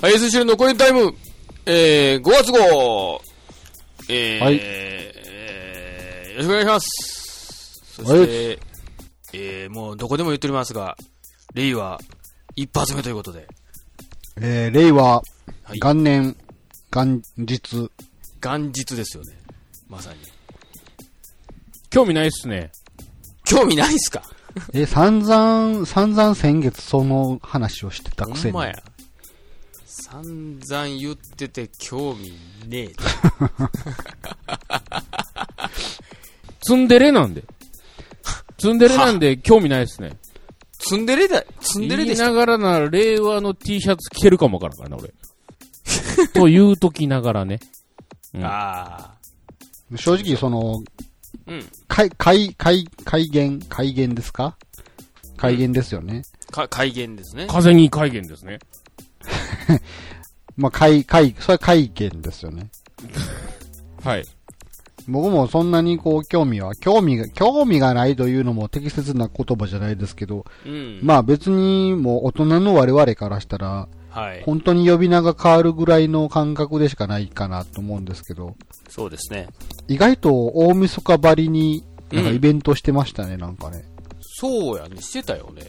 はい、週のコインタイム、えー、5月号、えー、はいえーよろしくお願いします。そして、えー、もうどこでも言っておりますが、レイは一発目ということで、えー、令和はい元年元日。元日ですよね。まさに。興味ないっすね。興味ないっすか？えー、散々、散々先月その話をしてたくせに。ほんまや。散々言ってて興味ねえ。ツンデレなんで。ツンデレなんで興味ないっすね。ツンデレだ、ツンデレで。言いながらなら令和の T シャツ着てるかもわからんからな、俺。と言うときながらね。うんあ正直その、あ。うん。改、改、改、改元、改元ですか？改元ですよね。か、改元ですね。風に改元ですね。まあ、改、改、それは改元ですよね。はい。僕もそんなにこう興味は、興味が、興味がないというのも適切な言葉じゃないですけど、うん。まあ別にもう大人の我々からしたら、はい。本当に呼び名が変わるぐらいの感覚でしかないかなと思うんですけど、そうですね。意外と大晦日ばりに、なんかうんイベントしてましたね、なんかね。そうやね。してたよね。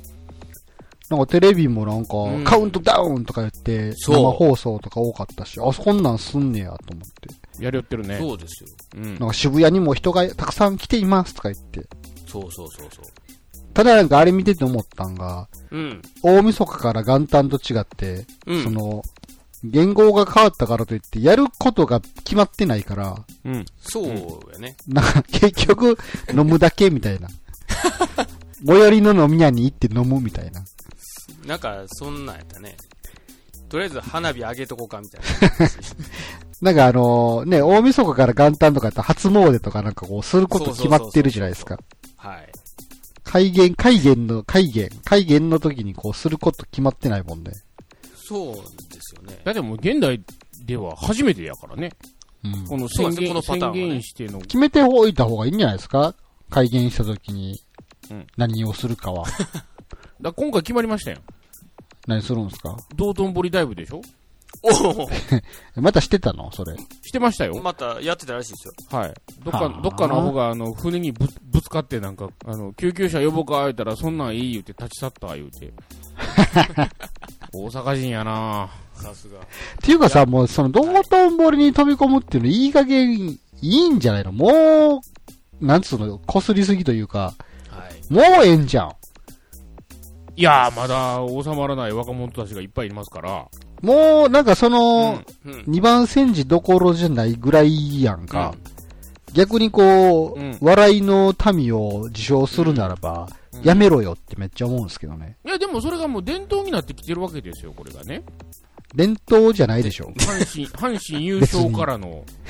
なんかテレビもなんか、うんカウントダウンとか言って、そう生放送とか多かったし、あ、そんなんすんねやと思って。やりよってるね。そうですよ。うんなん。か渋谷にも人がたくさん来ていますとか言って。そうそうそうそう。ただなんかあれ見てて思ったんが、うん。大晦日から元旦と違って、うん。その、言語が変わったからといって、やることが決まってないから、うん。そうやね。なんか結局、飲むだけみたいな。最寄りの飲み屋に行って飲むみたいな。なんか、そんなんやったね。とりあえず花火あげとこうかみたいな。なんかあのね、大晦日から元旦とかやったら初詣とかなんかこうすること決まってるじゃないですか。はい。改元、改元の、改元、改元の時にこうすること決まってないもんね。そうですよね。だってもう現代では初めてやからね。うん。この宣言、のパターンね言しての。決めておいた方がいいんじゃないですか？改元した時にうん、何をするかは。だ今回決まりましたよ。何するんですか？道頓堀ダイブでしょ？お またしてたの？それ。してましたよお。またやってたらしいですよ。はい。どっか、はあどっかの方が、あの、船にぶぶつかって、なんか、あの、救急車呼ぼうか、言ったら、そんなんいい言うて、立ち去った、言うて。大阪人やなさすが。っていうかさ、もうその道頓堀に飛び込むっていうのいい加減いいんじゃないの？もう、なんつうの、こすりすぎというか、はい。もうええんじゃん。いやー、まだ収まらない若者たちがいっぱいいますから。もう、なんかその、うん。二番煎じどころじゃないぐらいやんか。逆にこう、うん笑いの民を自称するならば、うんやめろよってめっちゃ思うんですけどね。いや、でもそれがもう伝統になってきてるわけですよ、これがね。伝統じゃないでしょ。阪神、阪神優勝からの、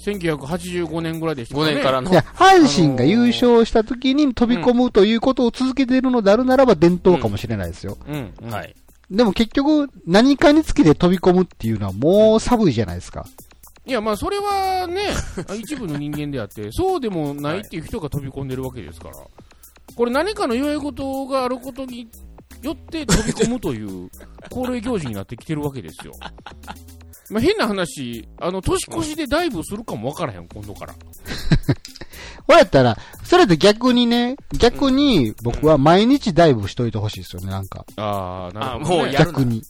1985年ぐらいでしたか5ね。年からのい。や、阪神が優勝した時に飛び込むということを続けているのであるならば伝統かもしれないですよ。うん、うん。はい。でも結局、何かにつけて飛び込むっていうのはもう寒いじゃないですか。いや、まあ、それはね、一部の人間であって、そうでもないっていう人が飛び込んでるわけですから。これ何かの祝い事があることによって飛び込むという恒例行事になってきてるわけですよ。まあ、変な話、あの、年越しでダイブするかもわからへん、今度から。こうやったら、それと逆にね、逆に僕は毎日ダイブしといてほしいですよね、なんか。ああ、なるほど、ね。あもうやるな逆に。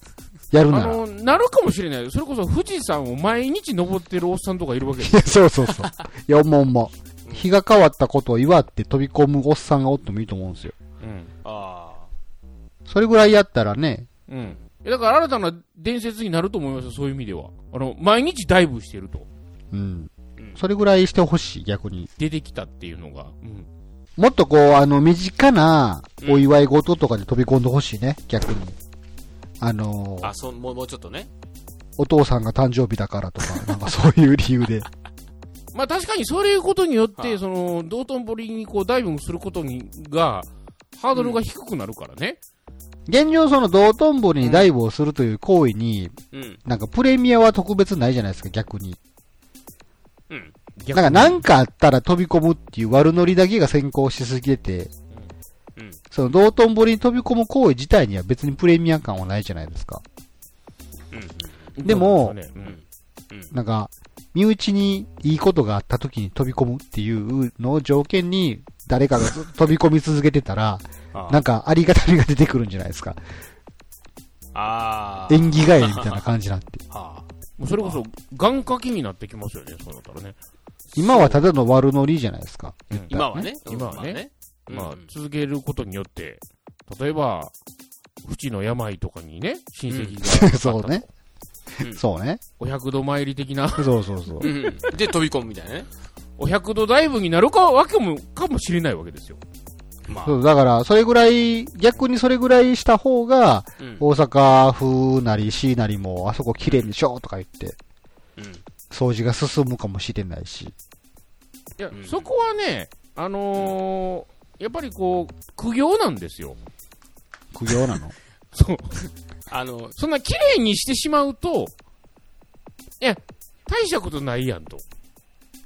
やるなら。あの、なるかもしれない。それこそ富士山を毎日登ってるおっさんとかいるわけですいや、そうそうそう。いや、もうもう。日が変わったことを祝って飛び込むおっさんがおってもいいと思うんですよ。うん。あそれぐらいやったらね、うん。だから新たな伝説になると思いますよ、そういう意味では。あの、毎日ダイブしてると。うん。うんそれぐらいしてほしい、逆に。出てきたっていうのが。うん。もっとこう、あの、身近なお祝い事とかで飛び込んでほしいね、逆に。あのあ。あ、そう、もう、もうちょっとね。お父さんが誕生日だからとか、なんかそういう理由で。まあ確かにそういうことによって、はいその、道頓堀にこうダイビングすることに、が、ハードルが低くなるからね。現状その道頓堀にダイブをするという行為に、うん。なんかプレミアは特別ないじゃないですか、逆に。うん。逆になんかなんかあったら飛び込むっていう悪ノリだけが先行しすぎてて、うん。その道頓堀に飛び込む行為自体には別にプレミア感はないじゃないですか。うん。でもそうですよねうん。なんか、身内にいいことがあった時に飛び込むっていうのを条件に、誰かが飛び込み続けてたら、あなんかありがたみが出てくるんじゃないですか。あー。縁起返りみたいな感じになって。あもうそれこそ、願掛けになってきますよね、そうなったらね。今はただの悪ノリじゃないですか。うんー今はね。今はねうん。まあうん、続けることによって、例えば、不治の病とかにね、親戚が、そうね。うんそうね。お百度参り的な、そうそうそう。うん。で、飛び込むみたいなね。お百度ダイブになるかわけも、かもしれないわけですよ。まあ。そう、だから、それぐらい、逆にそれぐらいした方が、うん。大阪府なり市なりも、あそこ綺麗にしようとか言って、うん。掃除が進むかもしれないし。いや、うんそこはね、あのーやっぱりこう、苦行なんですよ。苦行なの？そう。あの、そんな綺麗にしてしまうと、いや、大したことないやんと。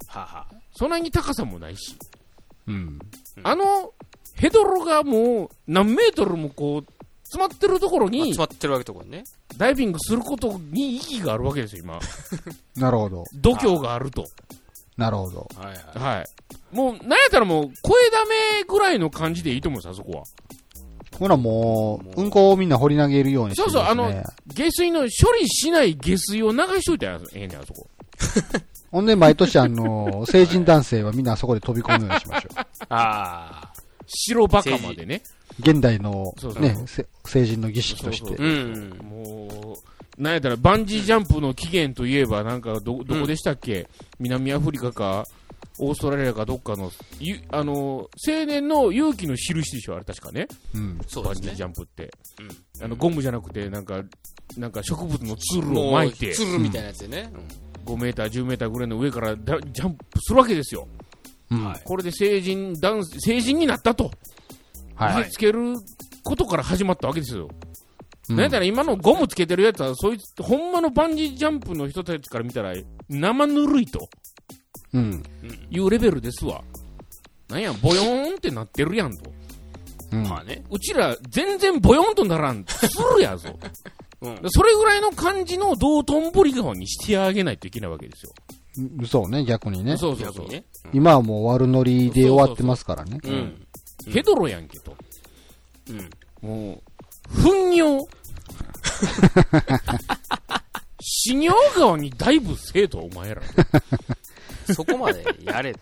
はあはあ。そんなに高さもないし。うん。あの、ヘドロがもう何メートルもこう、詰まってるところにまあ詰、まってるわけとこね。ダイビングすることに意義があるわけですよ、今。なるほど。度胸があると。なるほど。はいはい。はい。もう、なんやったらもう、声だめぐらいの感じでいいと思うんですよ、あそこは。ほらもう、うんこをみんな掘り投げるようにしてそうそう、あの下水の処理しない下水を流しといたらええねん、あそこ。ほんで、毎年あの、成人男性はみんなあそこで飛び込むようにしましょう。ああ。白バカまでね。現代のね、せ成人の儀式としてそうそう。うん。もう、なんやったら、バンジージャンプの起源といえば、なんか、ど、どこでしたっけ、南アフリカか、オーストラリアかどっかの、ゆあの、青年の勇気の印でしょ、あれ確かね。うん。バンジージ。ャンプって。うんあの、ゴムじゃなくて、なんか、なんか植物のツルもうを巻いて、ツルみたいなやつでね。5メーター、10メーターぐらいの上からだジャンプするわけですよ。これで成人、男成人になったと。はい。見つけることから始まったわけですよ。うんなんやったら今のゴムつけてるやつは、そいつ、ほんまのバンジージャンプの人たちから見たら、生ぬるいとうん。いうレベルですわ。なんや、ボヨーンってなってるやんと。うん。まあね。うちら、全然ボヨーンとならん、するやぞ。うん。それぐらいの感じの道頓堀川にしてあげないといけないわけですよ。うんそうね、逆にね。そうそうそう。ね。今はもう悪ノリで終わってますからね。うん。うん。ヘドロやんけと。うん。もう、糞尿。死尿川にダイブせえと、お前ら。そこまでやれと。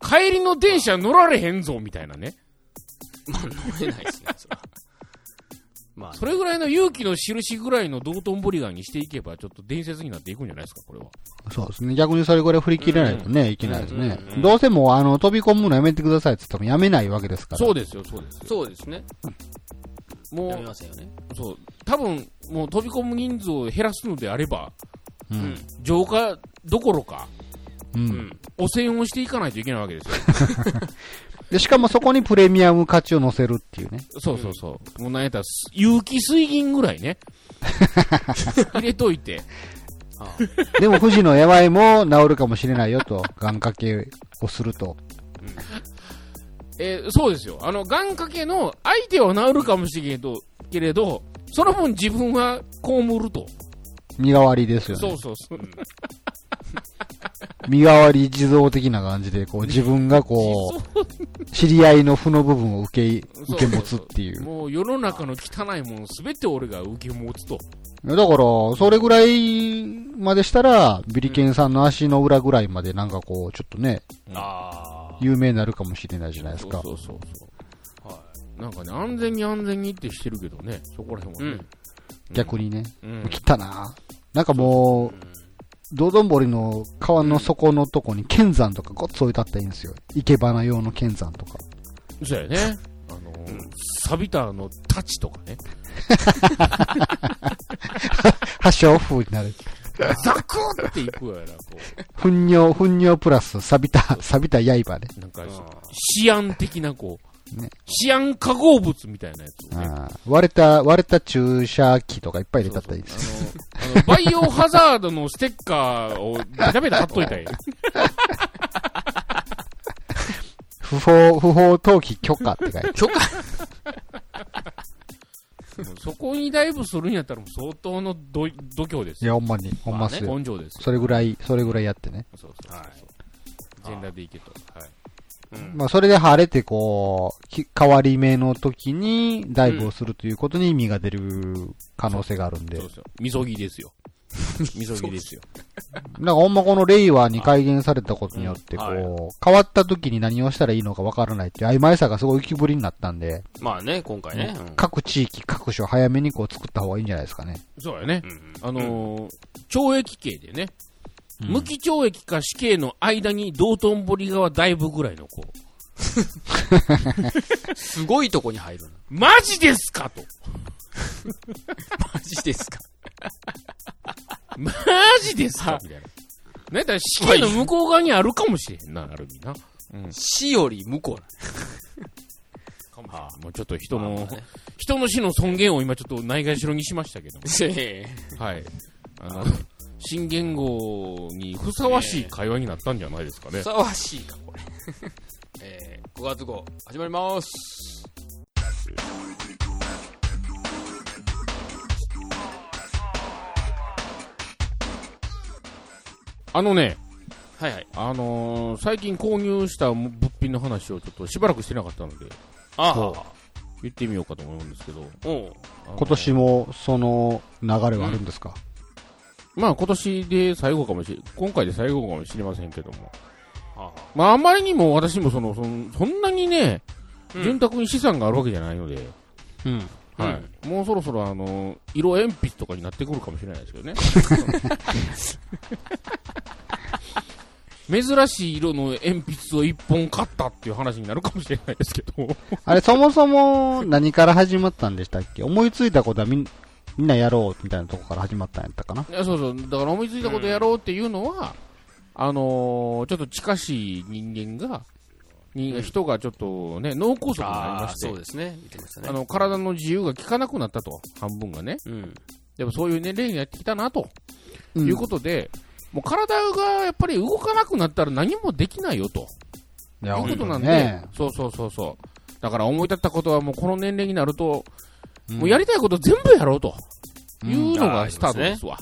帰りの電車乗られへんぞ、みたいなね。まあ、乗れないですね、それは。まあ、それぐらいの勇気の印ぐらいの道頓堀川にしていけば、ちょっと伝説になっていくんじゃないですか、これは。そうですね。逆にそれぐらい振り切れないとね、いけないですねうんうんう。んどうせもう、あの、飛び込むのやめてくださいって言ってもやめないわけですから。そうですよ、そうですよ。そうですね。もうやめ、ませんよね。そう、多分、もう飛び込む人数を減らすのであれば、う。うんん。浄化どころか、う。うんん。汚染をしていかないといけないわけですよ。で、しかもそこにプレミアム価値を乗せるっていうね。そうそうそう。もうなんやったら、す有機水銀ぐらいね。入れといて。あ でも、富士の病も治るかもしれないよと、願掛けをすると。えーそうですよ。あの、願掛けの相手は治るかもしれんけど、けれど、その分自分は被ると。身代わりですよね。そうそうそう。身代わり地蔵的な感じで、こう、自分がこう、知り合いの負の部分を受け、受け持つっていう。もう世の中の汚いものすべて俺が受け持つと。だから、それぐらいまでしたら、ビリケンさんの足の裏ぐらいまでなんかこう、ちょっとね、あ有名になるかもしれないじゃないですか。そうそうそう。はう。なんかね、安全に安全にってしてるけどね、そこら辺はね。逆にね。うん。来たななんかもう、道頓堀の川の底のとこに剣山とかごっつ置いてあったらいいんですよ。生け花用の剣山とか。そうやね。あのー、サビターのタチとかね。破傷風になる。ザクッっていくやな、こ糞尿、糞尿プラス、錆びた、錆びた刃ね。う。なんかあ、シアン的な、こう、ねシアン化合物みたいなやつをね。あー割れた、割れた注射器とかいっぱい入れたったらいいです。バイオハザードのステッカーをベタベタ貼っといたらいい。不法、不法投棄許可って書いて。許可？そこにダイブするんやったらもう相当の度度胸ですいや、よ。ほんまに、ほんまっすよ。根性ですよ。それぐらい、それぐらいやってね。そうそうそうはいそう。全裸でいけと。はい。うんまあ、それで晴れて、こう、き変わり目の時にダイブをするということに意味が出る可能性があるんで。そうですよ。みそぎですよ。みそぎですよ。なんかほんまこの令和に改元されたことによって、こはう、変わった時に何をしたらいいのかわからないっていう曖昧さがすごい浮き彫りになったんで、まあね、今回ね。うん各地域、各所早めにこう作った方がいいんじゃないですかね。そうやね。うんあのー懲役刑でね、うん無期懲役か死刑の間に道頓堀川ダイブぐらいのこう、すごいとこに入るの。マジですかと。マジですか。マジですかみたいな。なんやったら死刑の向こう側にあるかもしれへんな、ある意味な。うん。死より向こかもしれんもうちょっと人うな。の、まあね人の死の尊厳を今ちょっとないがしろにしましたけども。えはい。あの、新言語にふさわしい会話になったんじゃないですかねえふ。さわしいか、これ。えー、5月号、始まります。あのね、はいはい。あのー最近購入した物品の話をちょっとしばらくしてなかったので、あそあ、言ってみようかと思うんですけど、おうあの今年もその流れはあるんですか、まあ今年で最後かもしれ、今回で最後かもしれませんけども、あまああまりにも私もその、そのそんなにね、うん潤沢に資産があるわけじゃないので、うん。はい。もうそろそろあの、色鉛筆とかになってくるかもしれないですけどね。珍しい色の鉛筆を一本買ったっていう話になるかもしれないですけど。あれ、そもそも何から始まったんでしたっけ？思いついたことはみんみんなやろうみたいなとこから始まったんやったかないや、そうそう。だから思いついたことやろうっていうのは、あのーちょっと近しい人間が、にうん人がちょっとね、脳梗塞になりああ、ましてそう、ですね。言ってましたね。あの、体の自由が効かなくなったと、半分がね。うん。でもそういう年齢になってきたなと。ういうことで、もう体がやっぱり動かなくなったら何もできないよといや、いうことなんで、ね。そうそうそうそう。だから思い立ったことはもうこの年齢になると、うんもうやりたいこと全部やろうとうんいうのがスタートですわ。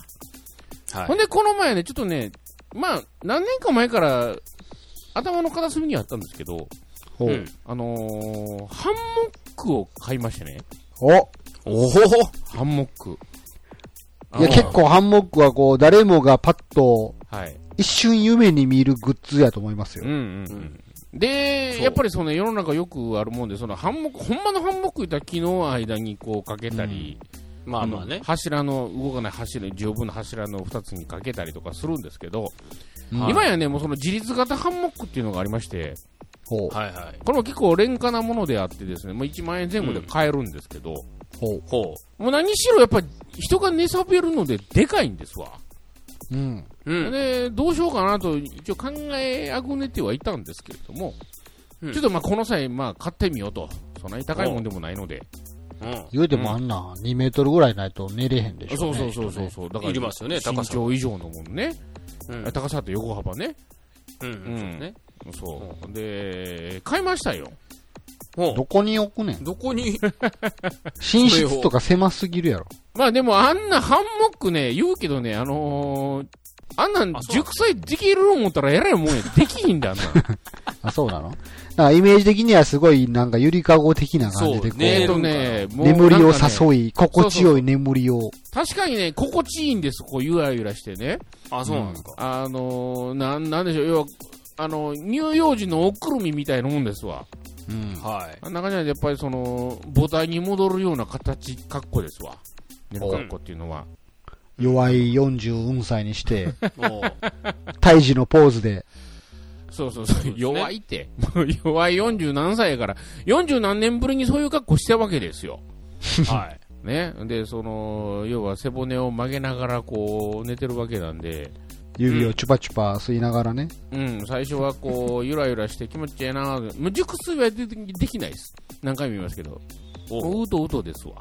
はいほん。で、この前ね、ちょっとね、まあ、何年か前から頭の片隅にあったんですけど、ほううんあのーハンモックを買いましてね。おおおハンモック。いや、結構ハンモックはこう、誰もがパッと、はい。一瞬夢に見るグッズやと思いますよ。うんうんうん。で、やっぱりその世の中よくあるもんで、そのハンモック、ほんまのハンモック言ったら木の間にこうかけたり、まあまあね。柱の、動かない柱、丈夫な柱の二つにかけたりとかするんですけど、うん今やね、もうその自立型ハンモックっていうのがありまして。はいはい。これも結構廉価なものであってですね、もう1万円前後で買えるんですけど、ほう。ほもう何しろやっぱり人が寝そべるのででかいんですわ。うん。う。うん。で、どうしようかなと一応考えあぐねてはいたんですけれども、うんちょっとまあこの際、まあ買ってみようと。そんなに高いもんでもないので。うん。言うてもあんな、2メートルぐらいないと寝れへんでしょ、ね。そうそうそうそうそう。だから、いりますよね高身さ長以上のものね。うん。高さと横幅ね。うん。ううん。そう。で、買いましたよ。ほどこに置くねん？う。。どこに、寝室とか狭すぎるやろ。まあでもあんなハンモックね、言うけどね、あのー、あんなん熟睡できる思ったらえらいもんや。できひんだ、あんなん。あ、そうなの？だからイメージ的にはすごいなんかゆりかご的な感じでこう、そうねえっとね、もう眠りを誘い、心地よい眠りを。確かにね、心地いいんです、こう、ゆらゆらしてね。あ、そうなんですか。あのー、なん、なんでしょう、要は、あの、乳幼児のおくるみみたいなもんですわ。うん。はい。あんな感じで、やっぱりその、母体に戻るような形、格好ですわ。寝る格好っていうのは。弱い40歳にして、もう、胎児のポーズで、そうそうそう、すね弱いって。弱い40何歳やから、40何年ぶりにそういう格好したわけですよ。はい。ね。で、その、要は背骨を曲げながらこう、寝てるわけなんで、指をチュパチュパ吸いながらね。うん、最初はこう、ゆらゆらして気持ちいいなもう熟睡はでできないです。何回も言いますけど。もううとうとですわ。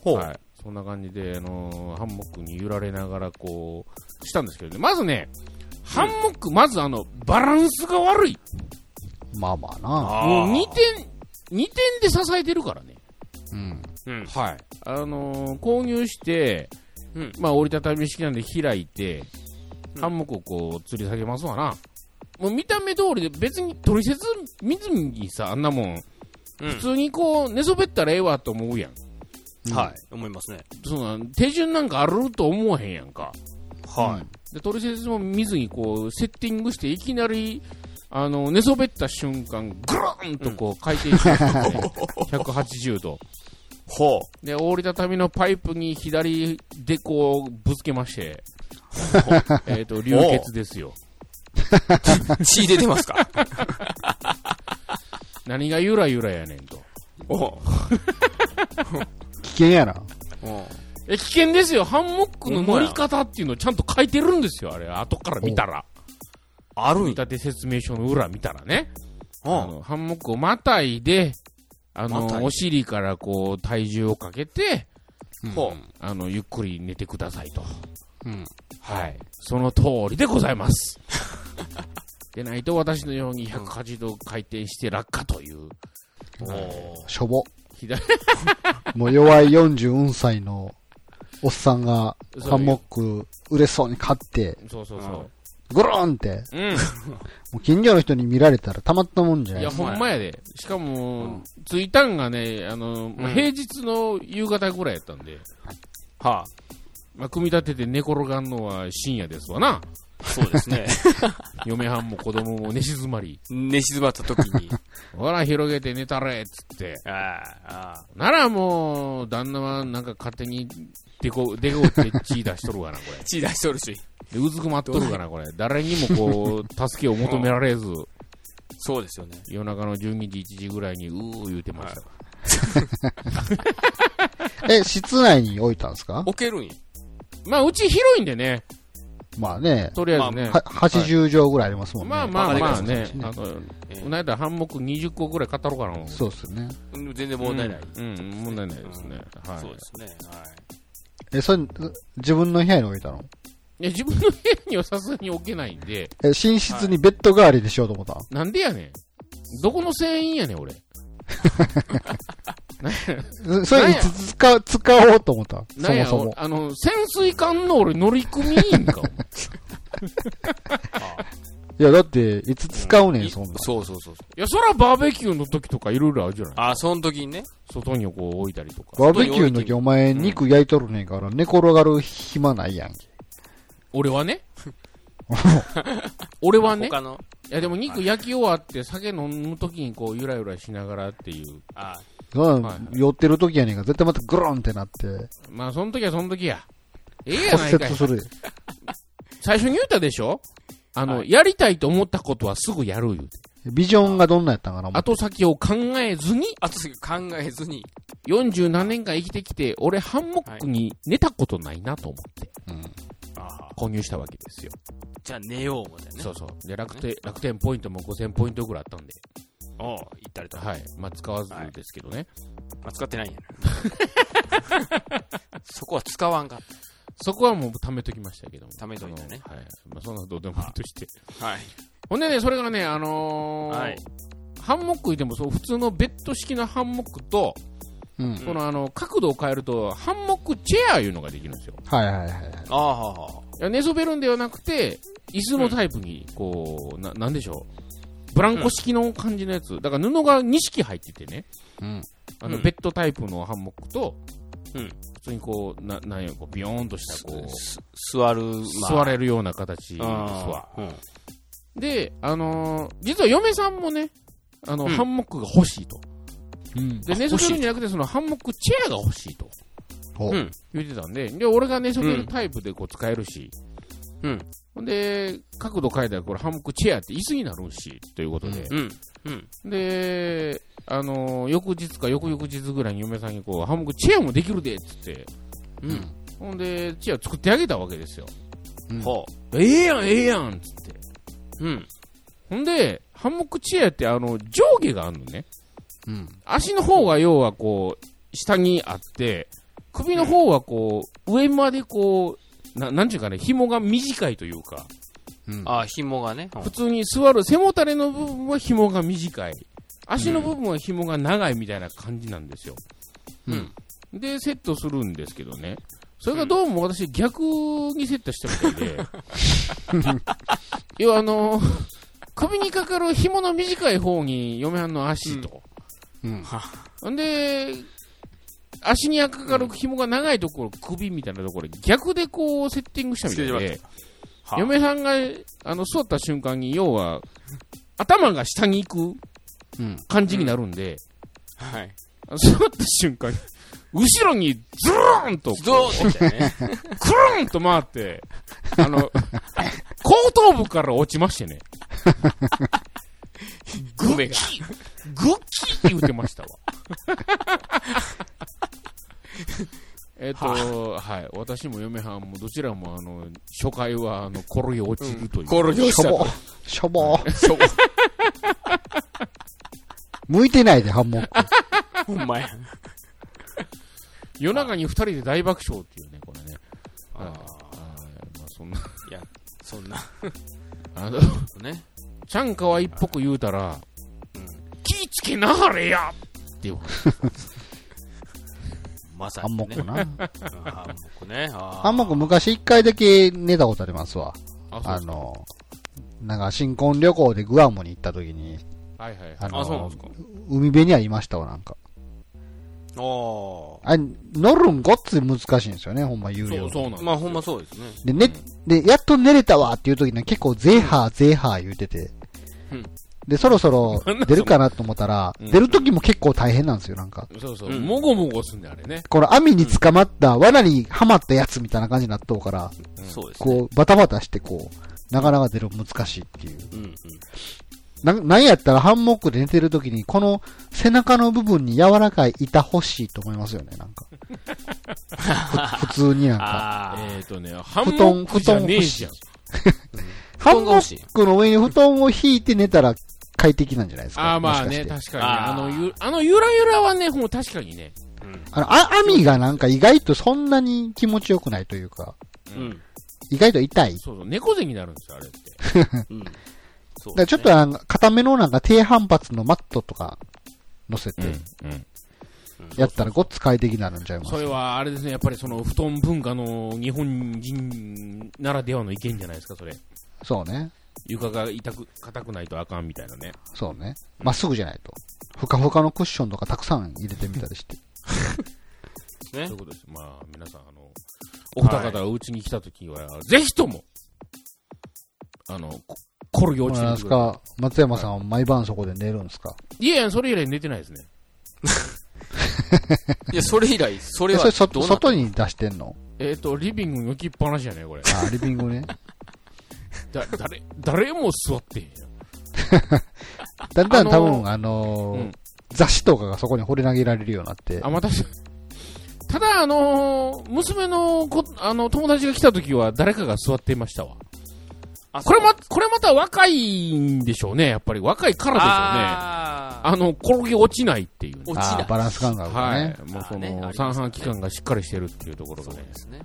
ほう。はい。そんな感じで、あのーハンモックに揺られながらこう、したんですけどね。まずね、ハンモック、まずあの、バランスが悪い。まあまあな。もう2点、2点で支えてるからね。うん。うん。はい。あのー購入して、うん。まあ折りたたみ式なんで開いて、うんハンモックをこう吊り下げますわな。もう見た目通りで別に取説見ずにさ、あんなもん、うん普通にこう寝そべったらええわと思うやん。はい。思いますね。そんな手順なんかあると思わへんやんか。はで、取説も見ずにこう、セッティングしていきなり、あの、寝そべった瞬間、ぐるーんとこう回転して、ね、180度。い。ほで、折りたたみのパイプに左でこう、ぶつけまして、えっと、流血ですよ。う。血出てますか？何がゆらゆらやねんと。お危険やな。おえ、危険ですよ。ハンモックの乗り方っていうのちゃんと書いてるんですよ、あれ。後から見たら。あるん立て説明書の裏見たらね。あおの、ハンモックをまたいで、あの、お尻からこう、体重をかけて、ほあの、ゆっくり寝てくださいと。うん。はい。その通りでございます。でないと私のように180度回転して落下という。う。おしょぼ。左、もう弱い44歳のおっさんがハンモック嬉しそうに買って、そうそうそぐるーんって、う。うん。もう近所の人に見られたらたまったもんじゃないいや、ですか。ほんまやで。しかも、着いたんがね、あの、まあうん平日の夕方ぐらいやったんで、はまあ、組み立てて寝転がんのは深夜ですわな。あ。そうですね。嫁はんも子供も寝静まり、寝静まった時に。ほら、広げて寝たれっつって。ああ、あならもう、旦那はなんか勝手に、でこ、でこって血出しとるかな、これあ。。血出しとるし。で、うずくまっとるかな、これ。誰にもこう、助けを求められず、そうですよね。夜中の12時、1時ぐらいに、うー言うてました。え、室内に置いたんですか？置けるんや。まあ、うち広いんでね、まあね、とりあえずね。は80畳ぐらいありますもんね。まあまあまあね、まあの、えこの間、ハンモック20個ぐらい買ったろかな。そうっすね。うん全然問題ない。うん、うん問題ないですね。はい。そうですね。はい。え、それ、自分の部屋に置いたの？いや、自分の部屋にはさすがに置けないんで、え、寝室にベッド代わりにしようと思ったなんでやねん。どこの船員やねん、俺。そ それいつ使う、使おうと思った？そなんや、もそも。あの、潜水艦の俺乗組員か、いや、だって、いつ使うねん、そんな。そうそうそうそう。いや、そらバーベキューの時とかいろいろあるじゃないあ、その時にね。外にこう置いたりとか。バーベキューの時お前肉焼いとるねんから寝転がる暇ないやんけ。俺はね。俺はね。他の？いや、でも肉焼き終わって酒飲む時にこうゆらゆらしながらっていう。あそんなはい酔ってる時やねんから絶対またグロンってなって、まあ、その時はその時や。ええやないかい骨折。する。最初に言ったでしょ？あの、はいやりたいと思ったことはすぐやる言うて。ビジョンがどんなやったんかな後先を考えずに、あと次考えずに。40何年間生きてきて、俺ハンモックに寝たことないなと思って、あ購入したわけですよ。じゃあ寝よう思ってね。そうそう。で、楽天、楽天ポイントも5000ポイントぐらいあったんで。おう行ったりとか。はい。まあ、使わずですけどね。まあ、使ってないんやな。そこは使わんかっそこはもう貯めときましたけども。貯めといたねはい。まあ、そんなどうでもいいとして。た。はい。ほんでね、それがね、あのーはいハンモックいてもそう、普通のベッド式のハンモックと、うん。このあの、角度を変えると、ハンモックチェアいうのができるんですよ。はいはいはい。ああ、はあはあ。いや寝そべるんではなくて、椅子のタイプに、こう、な、なんでしょう。ブランコ式の感じのやつ。だから布が2式入っててね。うん。あの、うんベッドタイプのハンモックと、うん普通にこう、な、なんや、こう、ビヨーンとした、こう、す座る、座れるような形ですあわ。ーうんで、あのー実は嫁さんもね、あの、うんハンモックが欲しいと。うん。で、寝そべるんじゃなくて、そのハンモックチェアが欲しいとほううん。言ってたんで、で、俺が寝そべるタイプでこう使えるし、うん。ほんで、角度変えたらこれハンモックチェアって椅子になるんし、ということで。うん。うん。で、あのー翌日か翌々日ぐらいに嫁さんにこう、ハンモックチェアもできるで、っつって。うん。ほんで、チェア作ってあげたわけですよ。うんほええやん、ええやん、つって。う。うん。ほんで、ハンモックチェアってあの、上下があるのね。うん。足の方が要はこう、下にあって、首の方はこう、上までこう、ななんていうかね、紐が短いというか、うん。ああ、紐がね。普通に座る背もたれの部分は紐が短い。足の部分は紐が長いみたいな感じなんですよ。うん。で、セットするんですけどね。それがどうも私逆にセットしたみたいで。要はあの、首にかかる紐の短い方に嫁はんの足と。うん。で、足にかかる紐が長いところ、首みたいなところ、逆でこうセッティングしたみたいで、は嫁さんがあの座った瞬間に、要は、頭が下に行くうん。感じになるんで、はい。座った瞬間に、後ろにズーンと、どうってきたね。クルーンと回って、あの、後頭部から落ちましてね、グメが。グッキーって言ってましたわ。えっと、はい。私も嫁はんもどちらも、あの、初回は、あの、転げ落ちるという。コロジョしたしょぼ。しょぼ。しょぼ。向いてないで、ハンモック。ほんまや。夜中に二人で大爆笑っていうね、これね。あはいまあ、そんな、いや、そんな。あの、ね。ちゃんかわいっぽく言うたら、うん。気ぃつけなはれやっていう。まさハンにね。モックな。うんハンモックね。あーハンモック昔一回だけ寝たことありますわ。ああの、なんか新婚旅行でグアムに行った時に、はいはいはい。あのあ、そうなんですか。海辺にはいましたわ、なんか。ああれ、乗るんごっつい難しいんですよね、ほんま有料そう、そうなんまあほんまそうですね。で、ね、で、やっと寝れたわっていう時に結構ゼーハー、ゼーハー言うててうん。で、そろそろ 出るかなと思ったら、うん出る時も結構大変なんですよ、なんか。そうそう、うんもごもごすんで、あれね。この網に捕まった、罠にはまったやつみたいな感じになっとうから、うんそうですね。こう、バタバタしてこう、なかなか出るの難しいっていう。うんうん。な、なんやったらハンモックで寝てる時に、この背中の部分に柔らかい板欲しいと思いますよね、なんか。ふ普通になんか。ああ。えっ、ー、とね、ハン布団モックじゃねえじゃん。ハンモ布団が欲しい ックの上に布団を引いて寝たら快適なんじゃないですか。ああ、まあね、もしかして確かに。あの、ゆ、あのゆらゆらはね、もう確かにね。うん。あの、あ網がなんか意外とそんなに気持ちよくないというか、う。うんん。意外と痛い。そうそう、猫背になるんですよ、あれって。うん。そうらちょっとなんか固めのなんか低反発のマットとか乗せて、うん。やったらごっつ快適になるんちゃいますそれは、あれですね、やっぱりその、布団文化の日本人ならではの意見じゃないですか、それ。そうね。床が痛く、硬くないとあかんみたいなね。そうね。まっすぐじゃないと。ふかふかのクッションとかたくさん入れてみたりして。ねそういうことです。まあ、皆さん、あの、お二方がうちに来たときは、ぜひとも、あの、こ転げ落ちてなんみてくださですか、松山さんは毎晩そこで寝るんですか？い。いやいや、それ以来寝てないですね。いや、それ以来、それはえそれそどうな外に出してんの？えっ、と、リビングに置きっぱなしやね、これ。あ、リビングね。だ、誰、誰も座ってへんやん。だんだん多あの分、あのーうん雑誌とかがそこに掘り投げられるようになってあ、、またし、ただ、あのー娘のこ、あの、友達が来た時は誰かが座っていましたわ。あこれま、これまた若いんでしょうね、やっぱり。若いからでしょうね。ああの、転げ落ちないっていうね。落ちないバランス感覚がはいね。。もうその、ます三半期間がしっかりしてるっていうところがねそうで、すね。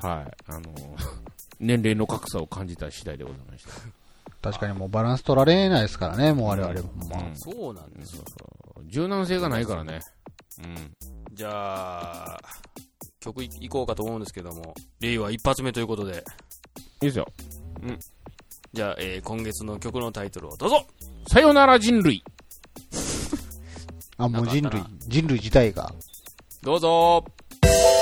はい。あのー年齢の格差を感じた次第でございました。確かにもうバランス取られないですからね、もう我々も。まあうんそうなんですよ。柔軟性がないからね。うん。じゃあ、曲いいこうかと思うんですけども、令和一発目ということで、いいですよ。じゃあ、えー今月の曲のタイトルをどうぞさよなら人類。あ、もう人類人類自体が。どうぞ「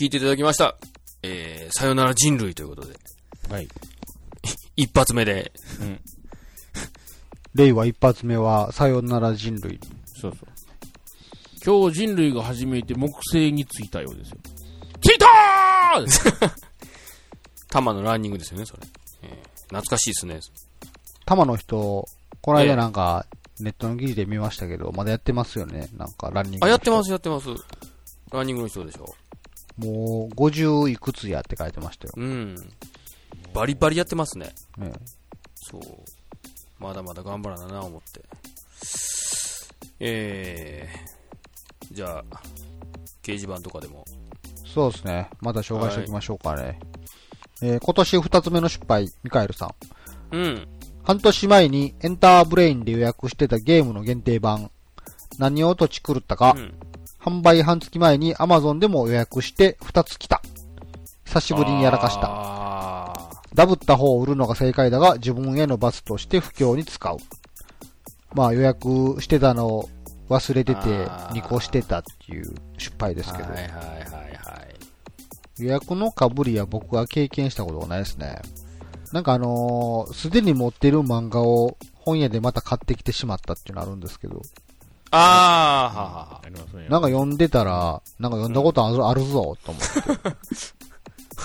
聞いていただきました。えー、さよなら人類ということで、はい。一発目で、令和一発目は、さよなら人類。そうそう。今日人類が初めて木星に着いたようですよ。着いたー 玉のランニングですよね、それ。えー懐かしいですね。玉の人、このええ間なんか、ネットの記事で見ましたけど、まだやってますよね。なんか、ランニング。あ、やってます、やってます。ランニングの人でしょ。もう、50いくつやって書いてましたよ。うん。バリバリやってますね。ね、そう。まだまだ頑張らなな、思って。えー、じゃあ、掲示板とかでも。そうですね。また紹介しておきましょうかね。えー今年二つ目の失敗、ミカエルさん。うん。半年前にエンターブレインで予約してたゲームの限定版。何を土地狂ったか、うん販売半月前に Amazon でも予約して二つ来た。久しぶりにやらかした。あダブった方を売るのが正解だが、自分への罰として不況に使う。まあ予約してたのを忘れててあー2個してたっていう失敗ですけど、はいはいはいはい。予約のかぶりは僕は経験したことがないですね。なんかあのーすでに持ってる漫画を本屋でまた買ってきてしまったっていうのあるんですけど、あー、ははは。ありますね。なんか読んでたら、なんか読んだことある,、あるぞ、と思っ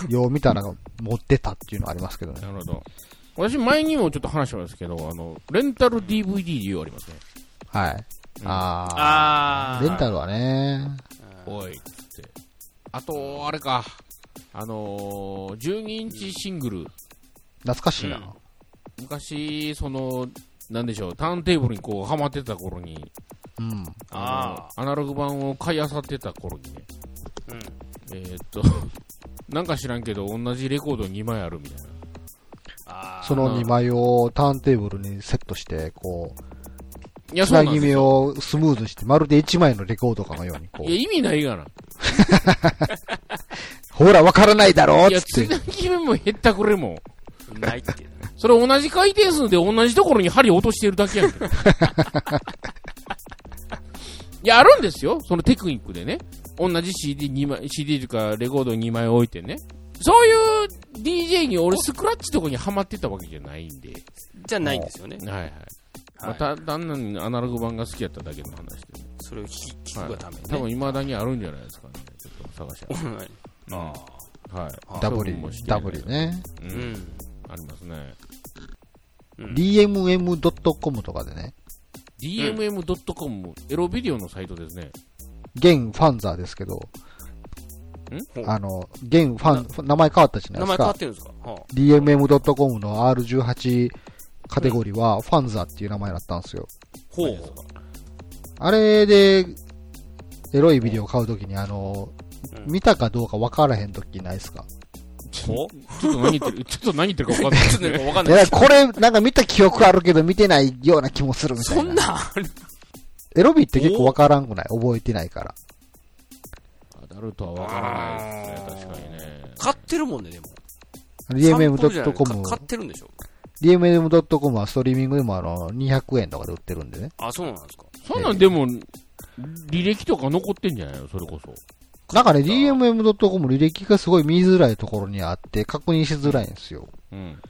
て。よう見たら持ってたっていうのありますけどね。なるほど。私、前にもちょっと話したんですけど、あの、レンタル DVD 理由ありますね。はい。うんああー。レンタルはね。おい、つって。あと、あれか。あのー、12インチシングル。懐かしいな。うん昔、その、なんでしょう、ターンテーブルにこう、ハマってた頃に、うん。あのアナログ版を買い漁ってた頃にね、うん。えーっと、なんか知らんけど、同じレコード2枚あるみたいな。あーその2枚をターンテーブルにセットして、こう、いや、つそう。をスムーズにして、まるで1枚のレコードかのように、こいや、う、意味ないがな。ほら、わからないだろいや、っつって。つなぎ目もへったくれも。ないって。それ同じ回転数で同じところに針落としてるだけやん や、あるんですよ。そのテクニックでね。同じ CD2 枚、CD というかレコード2枚置いてね。そういう DJ に俺スクラッチとかにハマってたわけじゃないんで。じゃないんですよね。はいはい。まはいた、単なるアナログ版が好きやっただけの話で、ね。それを聞くがためにね。多分未だにあるんじゃないですかね。ちょっと探しゃ。はいあはい。あダブリ処分もし、てダブリね。う。んん。ありますね。DMM.com とかでね、DMM.com、エロビデオのサイトですね。現ファンザーですけど、ん？あの、現ファン、名前変わったじゃないですか名前変わっ。てるんですか？は DMM.com の R18 カテゴリーは、ファンザーっていう名前だったんですよ。あほう。あれで、エロいビデオ買うときに、あの、うん見たかどうか分からへんときないですか？ほちょっと何言ってる、ちょっと何言ってるか分かんない。ちょっとねわかんないです。これ、なんか見た記憶あるけど見てないような気もするみたいな。そんな、エロビって結構分からんくない？覚えてないから。アダルトは分からないですね、確かにね。買ってるもんね、でも。DMM.com か、買ってるんでしょ？DMM.com はストリーミングでもあの、200円とかで売ってるんでね。あ、そうなんですか。そんなんでも、履歴とか残ってんじゃないの？それこそ。なんかね、DMM.com 履歴がすごい見づらいところにあって、確認しづらいんですよ。うん。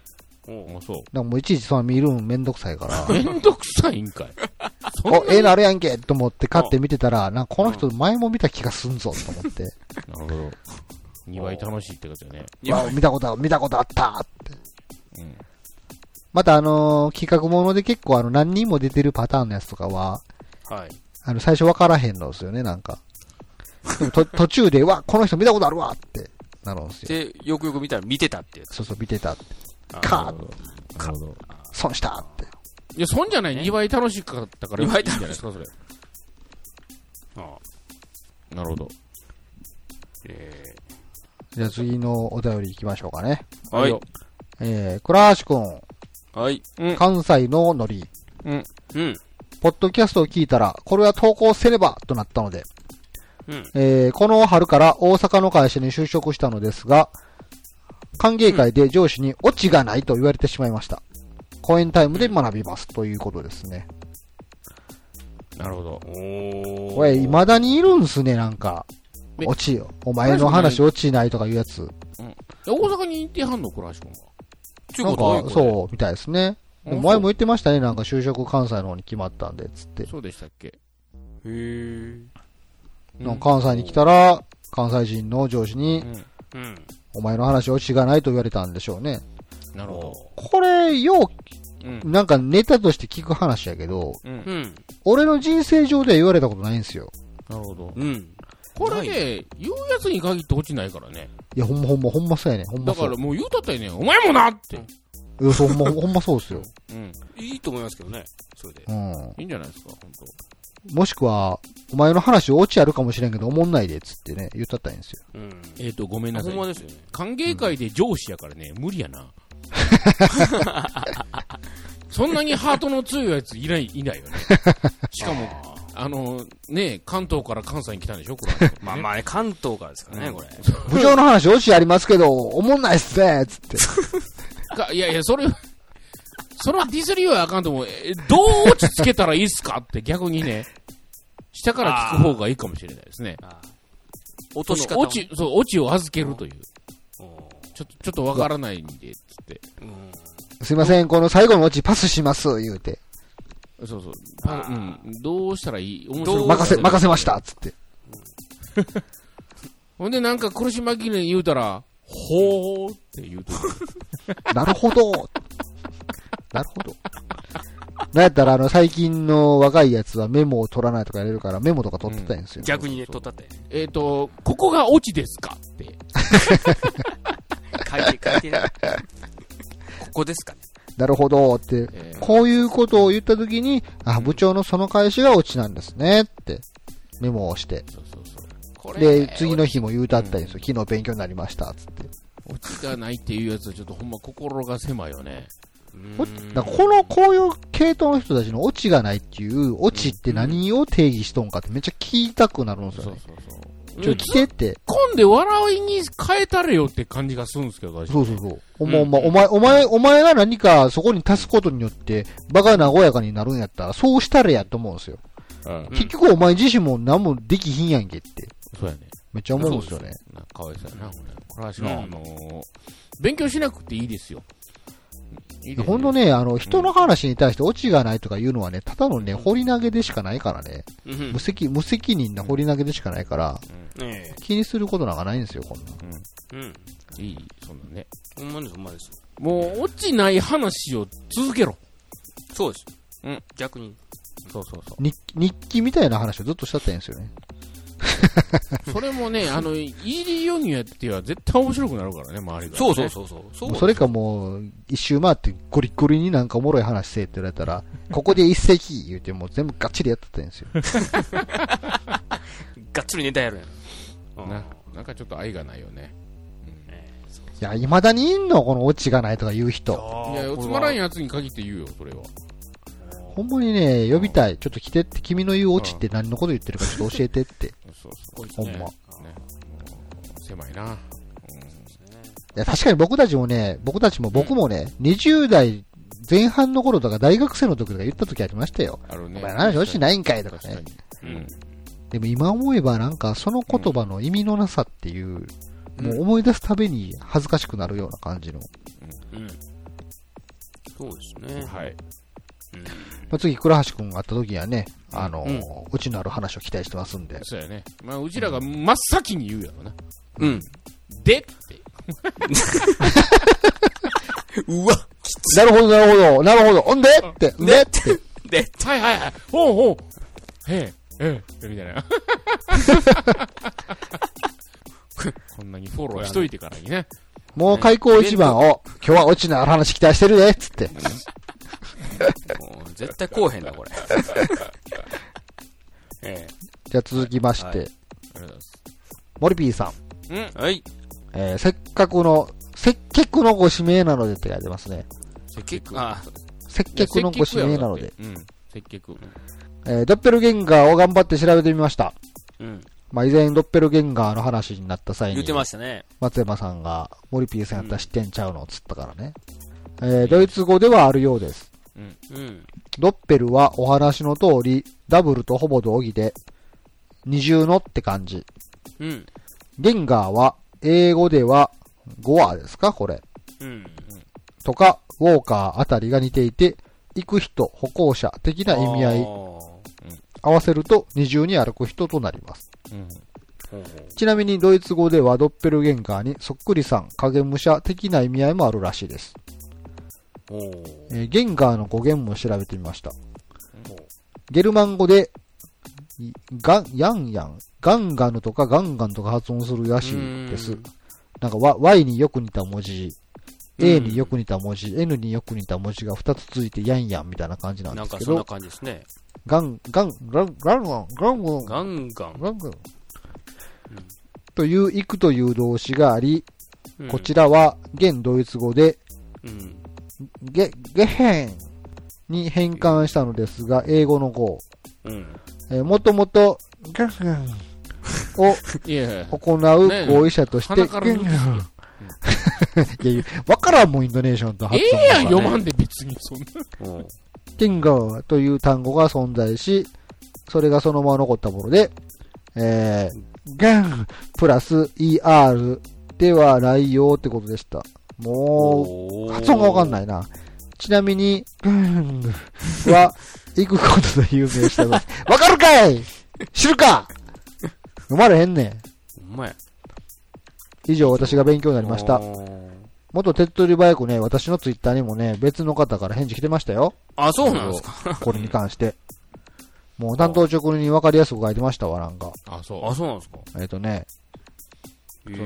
おあ、そう。だからもういちいちその見るのめんどくさいから、めんどくさいんかい。お、ええのあるやんけと思って買って見てたら、なんかこの人前も見た気がすんぞと思って、なるほど。2倍楽しいってことよね。いやわ見たことあ見たことあったって。うん。またあのー企画もので結構あの何人も出てるパターンのやつとかは、はい。あの最初分からへんのですよね、なんか。途中で、わ、この人見たことあるわってなるんですよ。で、よくよく見たら見てたってやつ。そうそう、見てたって。あかなるほど。なるほど。損したって。いや、そんじゃない。2倍楽しかったから、いいん二倍じゃないですか、それ。あなるほど。えじゃあ次のお便り行きましょうかね。ーはいよ。えー、倉橋くん、はい。うん。関西のノリ。うん。うん。ポッドキャストを聞いたら、これは投稿せねばとなったので、うん。えーこの春から大阪の会社に就職したのですが、歓迎会で上司にオチがないと言われてしまいました。講演タイムで学びますということですね。なるほど。おー。これ、未だにいるんすね、なんか。え落ちよ。お前の話落ちないとかいうやつ。大阪に行ってはんの、倉橋君が。ちゅう。そう、みたいですね。あ前も言ってましたね、なんか就職関西の方に決まったんで、つって。そうでしたっけ？へえ。関西に来たら、関西人の上司に。お前の話落ちがないと言われたんでしょうね。なるほど。これ、よう。なんかネタとして聞く話やけど。俺の人生上では言われたことないんですよ。なるほど。うん。これね、言うやつに限って落ちないからね。いや、ほんまほんま、ほんまそうやね。ほんま。だからもう言うたったらね、お前もなって。いや、そうほんま、ほんまそうっすよ。うん。いいと思いますけどね。それで。うん。いいんじゃないですか、本もしくは、お前の話落ちあるかもしれんけど、おもんないで、つってね、言ったったらいいんですよ。うん。当。えっと、ごめんなさいほん。まですよね。歓迎会で上司やからね、無理やな。そんなにハートの強いやついない、いないよね。しかも、あの、ね、関東から関西に来たんでしょ、これ。まあまあね、関東からですからね、これ。部長の話落ちありますけど、おもんないっすね、つって。かいやいや、それ、そのディスりはあかんと思う。えどう落ち着けたらいいっすかって逆にね、下から聞く方がいいかもしれないですね。落とし方落ち、そう、落ちを預けるという。ちょっと、ちょっとわからないんで、つって。うんすいません、この最後の落ちパスします、言うて。そうそう。パうん。どうしたらいい？面白い任せ、任せました、つって。ほんでなんか苦し紛れに言うたら、ほーって言うとる。なるほど。なるほど。なんやったら、あの、最近の若いやつはメモを取らないとかやれるから、メモとか取ってたんですよ。逆にね、取ったって。えっ、と、ここがオチですか？って。書いて、書いてない。ここですか？ね。なるほど、って。えーこういうことを言ったときに、あ、部長のその返しがオチなんですね、って。メモをして。そうそうそう。これで、次の日も言うたったんですよ。昨日勉強になりました、つって。オチがないっていうやつはちょっとほんま心が狭いよね。おだこの、こういう系統の人たちのオチがないっていう、オチって何を定義しとんかってめっちゃ聞きたくなるんですよね。そうそうそう。ちょ、来てって。突っ込んで笑いに変えたれよって感じがするんですけど、私そうそうそう。お前、お前、お前、お前、お前が何かそこに足すことによって、場が和やかになるんやったら、そうしたれやと思うんですよ。うん。結局お前自身も何もできひんやんけって。そうやね。めっちゃ思うんですよね。なかわいそうやな、ほんね。これはしうんあのー勉強しなくていいですよ。いいですよほんとね、あの、人の話に対してオチがないとか言うのはね、ただのね、掘り投げでしかないからね。うん無責、無責任な掘り投げでしかないから、ね気にすることなんかないんですよ、こんな。うん。いい、そんなね。ほんまです、ほんまです。もう、落ちない話を続けろ。そうです。うん。逆に。そうそうそう。日日記みたいな話をずっとしたったんですよね。それもね、あの、イーリーヨニやっては絶対面白くなるからね、周りが、そうそうそうそう。そうそれかもう、一周回ってゴリゴリになんかおもろい話せえって言われたら、ここで一石言うてもう全部ガッチリやってたんですよ。がっつりネタやるやん。な。なんかちょっと愛がないよね。いや、未だにいんの？このオチがないとか言う人。いや、つまらんやつに限って言うよ、それは。ほんまにね、呼びたい。ちょっと来てって、君の言うオチって何のこと言ってるかちょっと教えてって。そうそう。ほんま。ね。狭いな。いや、確かに僕たちもね、僕たちも僕もね、20代前半の頃とか大学生の時とか言った時ありましたよ。あるね。お前話落ちないんかいとかね。うん。でも今思えばなんかその言葉の意味のなさっていう、もう思い出すたびに恥ずかしくなるような感じの。うん。そうですね。はい。まあ、次、倉橋くんが会った時にはね、あの、うんうちのある話を期待してますんで。そうやね。まあ、うちらが真っ先に言うやろな。うん。でって。うわなるほど、なるほど、なるほど。ほんで？って、で？って。で、はいはいはい。ほうほう。へえ、ええ、みたいな。こんなにフォローしといてからにね。もう開口一番を、今日はオチのある話期待してるで、つって。もう絶対こうへんな、これ。えじゃあ続きまして、はいありがとうございます。モリピーさん。うん。えはい。えーせっかくの、接客のご指名なのでって書いてますね。接客？あ接客のご指名なので。。うん。接客。えードッペルゲンガーを頑張って調べてみました。うん。まあ、以前ドッペルゲンガーの話になった際に言って、ましたね。松山さんが、モリピーさんやったら知ってんちゃうのつったからね。えードイツ語ではあるようです。ドッペルはお話の通り、ダブルとほぼ同義で、二重のって感じ。うん。ゲンガーは、英語では、ゴアですかこれ。うん。とか、ウォーカーあたりが似ていて、行く人、歩行者的な意味合い、合わせると二重に歩く人となります。うん。ちなみにドイツ語ではドッペルゲンガーにそっくりさん、影武者的な意味合いもあるらしいです。えーゲンガーの語源も調べてみました。ゲルマン語で、いガン、ヤンヤン、ガンガヌとかガンガンとか発音するらしいですうん。なんか Y Y によく似た文字、うん A によく似た文字、N によく似た文字が2つ続いてヤンヤンみたいな感じなんですけなんかそんなど、感じですね。ガン、ガン、ガン、ガンガン、ガンガン、ガンガン。ガンガン。という行くという動詞があり、うんこちらは現ドイツ語でうん。ゲ、ゲヘンに変換したのですが、英語の語。うん。えーもともと、ゲヘンを いやいや、行う合意者として、鼻から抜ゲヘンいやいや、わからんもん、インドネーションと発ええやん、読まんで別に、そんな。うんティンガーという単語が存在し、それがそのまま残ったもので、えー、ゲンプラス ER ではないよってことでした。もう、発音がわかんい。ないな。ちなみに、ゲンは、行くことで有名してます。わかるかい知るか生まれへんねん。ほんまや。以上、私が勉強になりました。元手っ取り早くね、私のツイッターにもね、別の方から返事来てましたよ。あ、そうなんですか。これに関して。もう担当直入に分かりやすく書いてましたわ、なんか。あ、そう。あ、そうなんですか。えっ、とね、へえ。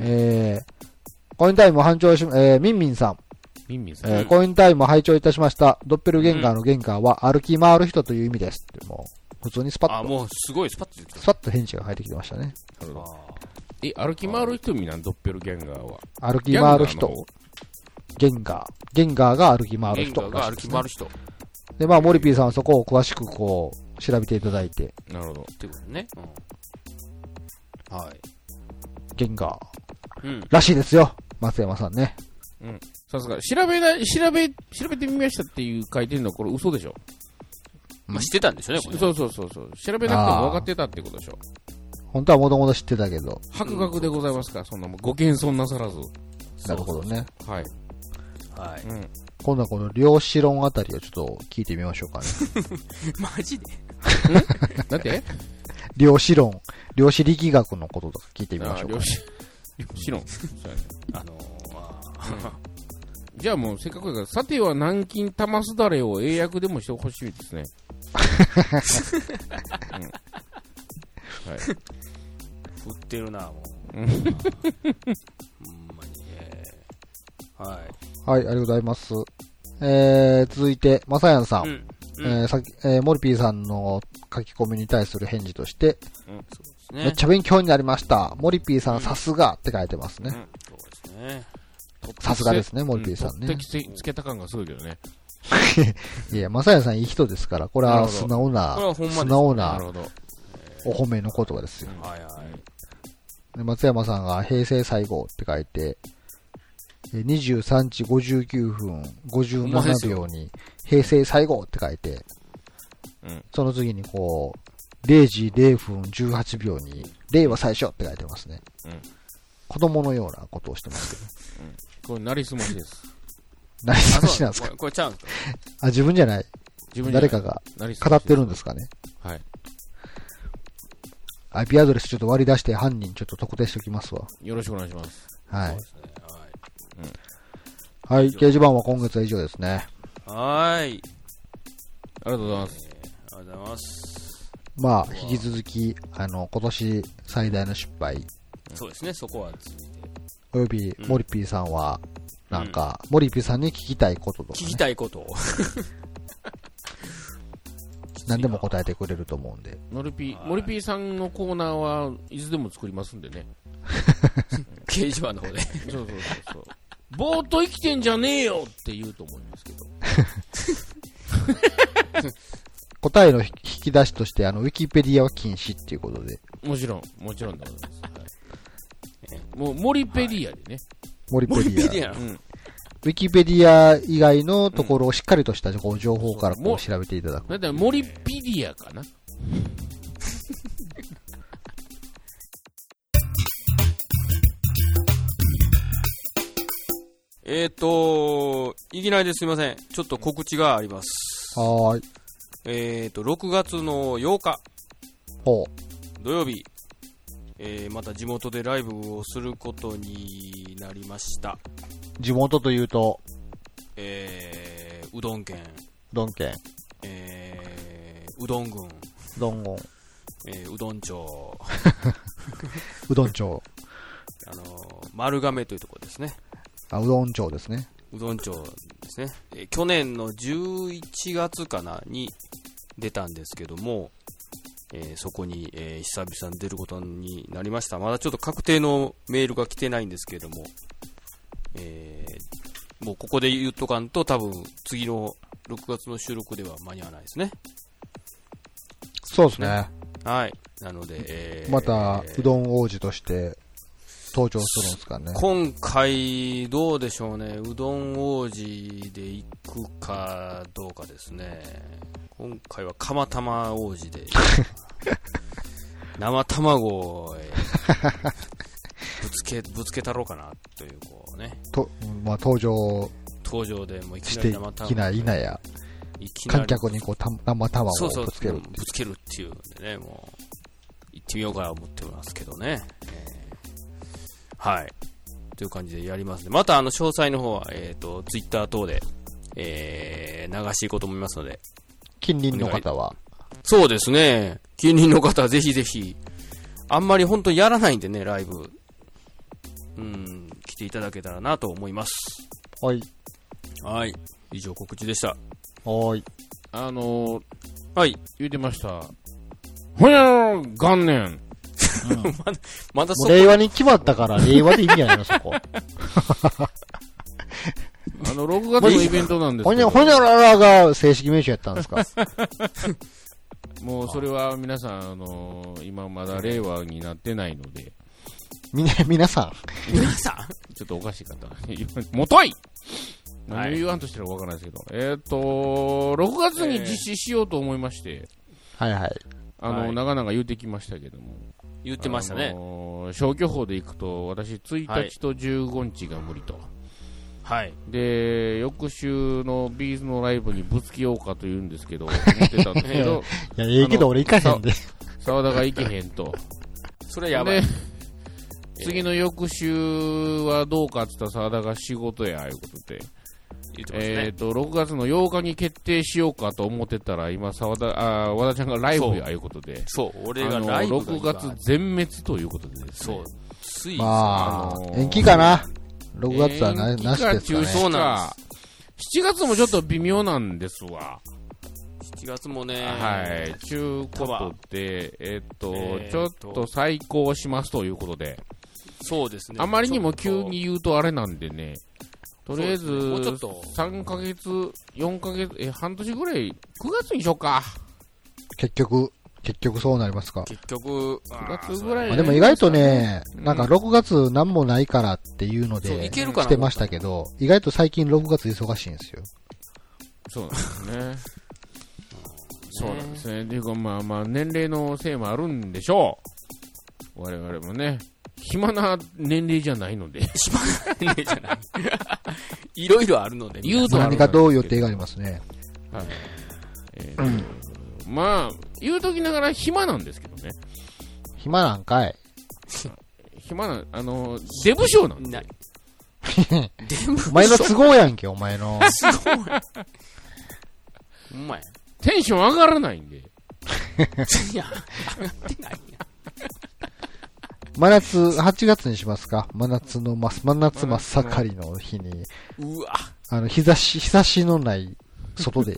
えー、コインタイム拝聴し、えー、ミンミンさん、ミンミンさん。えーコインタイム拝聴いたしました。ドッペルゲンガーのゲンガーは歩き回る人という意味ですって、もう、普通にスパあ、ッと、もうすごいスパッと出てきスパッと返事が入ってきてましたね。なるほどた。え、歩き回る人みなん、ドッペルギャンガーは？歩き回る人ゲンガー。ゲンガーが歩き回る人ゲンガーが歩き回る人。っで、まあ、モリピーさんはそこを詳しくこう、調べていただいて、なるほど。てことね。うん。はい。ゲンガーうん。らしいですよ。松山さんね。さすが、調べな、調べ、調べてみましたっていう書いてるのはこれ嘘でしょ。まあ、知ってたんでしょうね、これね。そうそうそうそう。調べなくても分かってたってことでしょ。本当はもともと知ってたけど、博学でございますから、そんなもんご謙遜なさらず。なるほどね。はい。はい。うん。今度はこの量子論あたりをちょっと聞いてみましょうかね。マジで？だって？量子論、量子力学のこととか聞いてみましょうかあ漁。師、漁師論。そうやねあのー、あじゃあもうせっかくだから、さては南京玉すだれを英訳でもしてほしいですね。はい。ー振ってるな、もう。うんほんまにね。はい。はい、ありがとうございます。えー、続いて、まさやんさん。うん。うん。えー、さっき、えー、モリピーさんの書き込みに対する返事として、そうですね。めっちゃ勉強になりました。モリピーさんさすがって書いてますね。うん。そうですね。さすがですね、モリピーさんね取。ってきてつけた感がすごいけどね。いや、まさやさんいい人ですから、これは素直なこれはほんまです素直な。お褒めの言葉ですよ。はいはい。で松山さんが平成最後って書いて、えー23時59分ほんまで57すよ秒に平成最後って書いて、うんその次にこう、0時0分18秒に令和最初って書いてますね。うん子供のようなことをしてますけど。これ、なりすましです。何あ、話なんですか？これこれちゃうんですか？あ、自分じゃない。自分じゃない誰かがなりすまし語ってるんですかね？はい。IP アドレスちょっと割り出して犯人ちょっと特定しておきますわ。よろしくお願いします。はいそうで。すね。はい。はい。掲示板は今月は以上ですね。はーい。ありがとうございます。えーありがとうございます。まあ、引き続き、あの、今年最大の失敗、そうですね、そこは。および、うんモリピーさんは、なんか、モリピーさんに聞きたいこととか、聞きね、たいことを。何でも答えてくれると思うんで。モリピー、はいモリピーさんのコーナーはいつでも作りますんでね。掲示板の方で。そうそうそうそう。ぼーっと生きてんじゃねえよって言うと思いますけど。答えの引き出しとして、あの、ウィキペディアは禁止っていうことで。もちろん、もちろんでございます。はい、もう、モリペディアでね。モリペディア。うん。ウィキペディア以外のところをしっかりとした情報からこう調べていただく。だって森ペディアかな。えっと、いきなりですいません。ちょっと告知があります。はい。えっ、と、6月の8日、ほ土曜日、えーまた地元でライブをすることになりました。う。地元というと、えーうどん県、うどん県、えーうどん郡、うどん郡、えーうどん町、うどん町。あのー丸亀というところですね。あ、うどん町ですね。うどん町ですね。えー去年の11月かなに出たんですけども、えーそこに、えー久々に出ることになりました。まだちょっと確定のメールが来てないんですけれども、えーもうここで言っとかんと多分次の6月の収録では間に合わないですね。そうですね。はい。なので、えーまた、うどん王子として登場するんですかね。今回、どうでしょうね、うどん王子で行くかどうかですね、今回は釜玉王子で、生卵を、えーぶつけ、ぶつけたろうかなという、こうね、と、まあ、登場登場でもういきなり生卵きない、いなや、いきなり観客にこう、た生卵をそうそうぶつけるってぶつけるっていうんでね、もう、行ってみようかなと思ってますけどね。えーはい。という感じでやりますね。また、あの、詳細の方は、えっ、と、ツイッター等で、えー、流していこうと思いますので。近隣の方は。そうですね。近隣の方はぜひぜひ、あんまり本当にやらないんでね、ライブ。うん、来ていただけたらなと思います。はい。はい。以上告知でした。はーい。あのー、はい。言うてました。ほやー元年。まだそこ、もう令和に決まったから、令和でいいんじゃないの、そこ。あの、6月のイベントなんですほにゃ、けど、ほにゃららが正式名称やったんですか？もうそれは皆さん、あのー今まだ令和になってないので、みな、皆さん。皆さんちょっとおかしい方。もといはい何を言わんとしてるかわからないですけど、えっ、と、6月に実施しようと思いまして、はいはい。あの、はい長々言うてきましたけども。言ってましたねあ。のー消去法で行くと、私1日と15日が無理と。はい。で、翌週のビーズのライブにぶつけようかと言うんですけど、思ってたんですけど、いや、ええけど俺行かへんで。沢田が行けへんと。それやばいで。、次の翌週はどうかって言ったら沢田が仕事や、いうことで。ね。えっ、と、6月の8日に決定しようかと思ってたら、今、沢田、あー和田ちゃんがライブや、いうことで。そう、俺がライブが6月全滅ということでですねそう。つい、まああのー延期かな。6月はな、なしですか中止ね。そうなんか。7月もちょっと微妙なんですわ。7月もね、はい。ちゅうことで、えっと、えーちょっと再考しますということで、そうですね。あまりにも急に言うとあれなんでね、とりあえず、もうちょっと3ヶ月、4ヶ月、え、半年ぐらい、9月にしようか。結局、結局そうなりますか？結局、9月ぐらいまあでも意外とね、うんなんか6月なんもないからっていうので、いけるかなしてましたけど、意外と最近6月忙しいんですよ。そうなんですね。そうなんですね。ていうか、まあまあ、年齢のせいもあるんでしょう。我々もね、暇な年齢じゃないので、ねじゃない。いろいろあるので、言うと何かどう予定がありますね。はい。えーまあ、言うときながら暇なんですけどね。暇なんかい。暇な、あの、デブ賞なんで。ない。でも、お前の都合やんけ、お前の。すごい。ほんまや。テンション上がらないんで。いや、上がってないや。真夏、8月にしますか？真夏の真、真夏真っ盛りの日に、うわ、あの、日差し、日差しのない外で。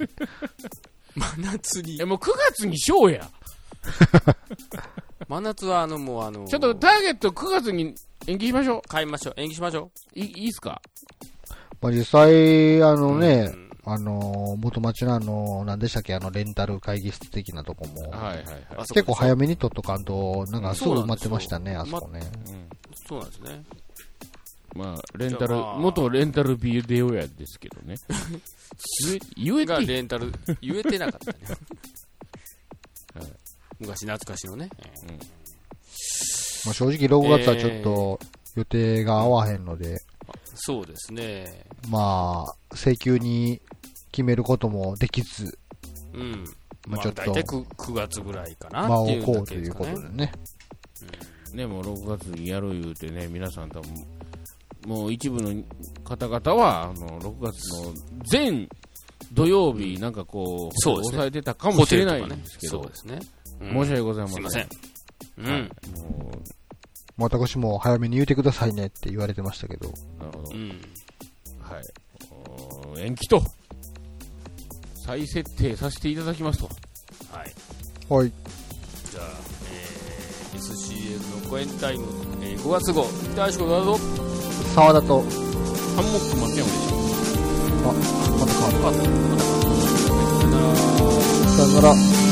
真夏にえ、。もう9月にしようや。真夏はあの、もうあの、ちょっとターゲット9月に延期しましょ変えましょう。延期しましょう。いいいっすか？まあ、実際、あう。のね、うんあの、元町のあの、何でしたっけ、あの、レンタル会議室的なとこも、はいはいはい。あそこ結構早めに取っとかんと、なんかすぐ埋まってましたね、あそこね。うんそうなんですね。まあ、レンタルじゃあまあ、元レンタルビデオ屋ですけどね。言え、がて、レンタル、言えてなかったね。はい昔懐かしのね。まあ、正直6月はちょっと予定が合わへんので、そうですね。まあ、請求に決めることもできず、うん。まあ、まあちょっと大体 9, 9月ぐらいかな間をっていこうというだけでね。ことでもう6月にやる言うてね、皆さん多分、もう一部の方々は、あの、6月の全土曜日、なんかこう、そうですね抑えてたかもしれないんねですけど、そうですね。うん申し訳ございません。すいません。うん。はいも私も早めに言うてくださいねって言われてましたけど。う、なるほど。うん。はい。延期と、再設定させていただきますと。はい。はい。じゃあ、えー、SCL のコエンタイム、えー、5月号、北橋子だぞ。沢田と、ハンモック松山でした。あ、また変わっ。た。さよなら。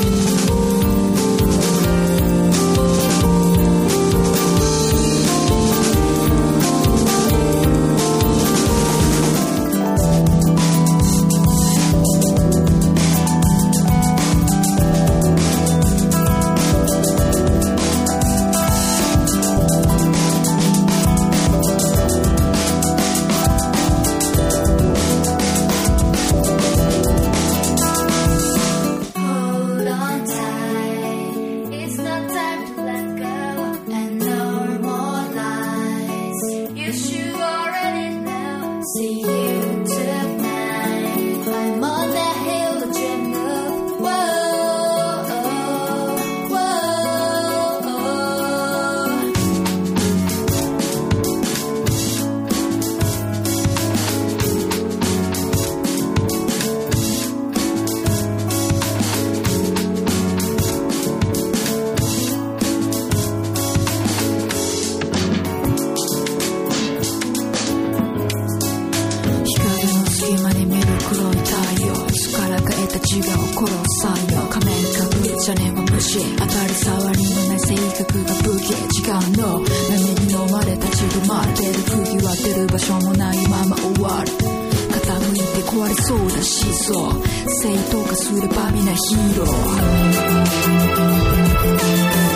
たちが起こる才能仮面かぶっちゃねは無視当たり障りのない性格が武器。違うの。波に飲まれ立ち止まってる釘は出る場所もないまま終わる。傾いて壊れそうだしそう。正当化すれば皆ヒーロー。